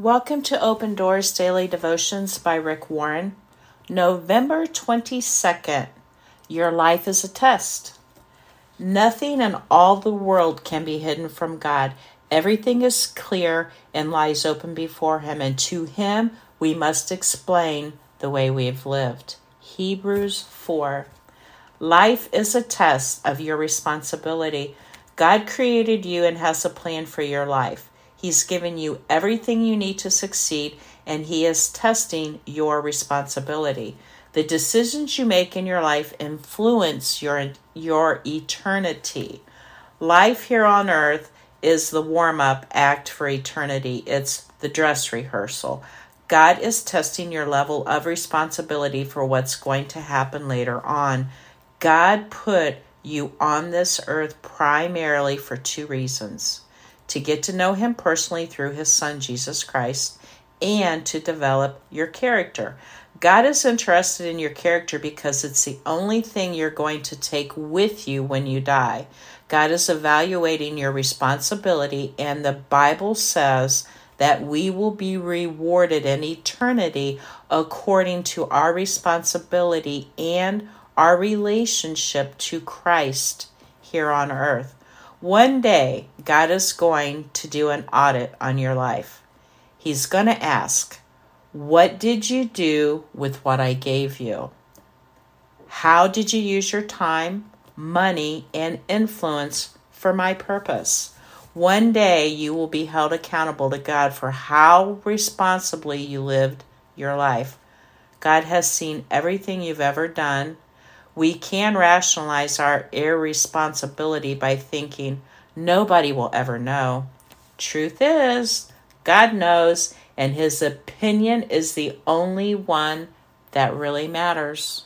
Welcome to Open Doors Daily Devotions by Rick Warren. November 22nd. Your life is a test. Nothing in all the world can be hidden from God. Everything is clear and lies open before Him, and to Him we must explain the way we've lived. Hebrews 4. Life is a test of your responsibility. God created you and has a plan for your life. He's given you everything you need to succeed, and He is testing your responsibility. The decisions you make in your life influence your, your eternity. Life here on earth is the warm up act for eternity, it's the dress rehearsal. God is testing your level of responsibility for what's going to happen later on. God put you on this earth primarily for two reasons to get to know Him personally through His Son, Jesus Christ, and to develop your character. God is interested in your character because it's the only thing you're going to take with you when you die. God is evaluating your responsibility, and the Bible says that we will be rewarded in eternity according to our responsibility and our relationship to Christ here on earth. One day, God is going to do an audit on your life. He's going to ask, What did you do with what I gave you? How did you use your time, money, and influence for my purpose? One day you will be held accountable to God for how responsibly you lived your life. God has seen everything you've ever done we can rationalize our irresponsibility by thinking nobody will ever know. Truth is, God knows, and His opinion is the only one that really matters.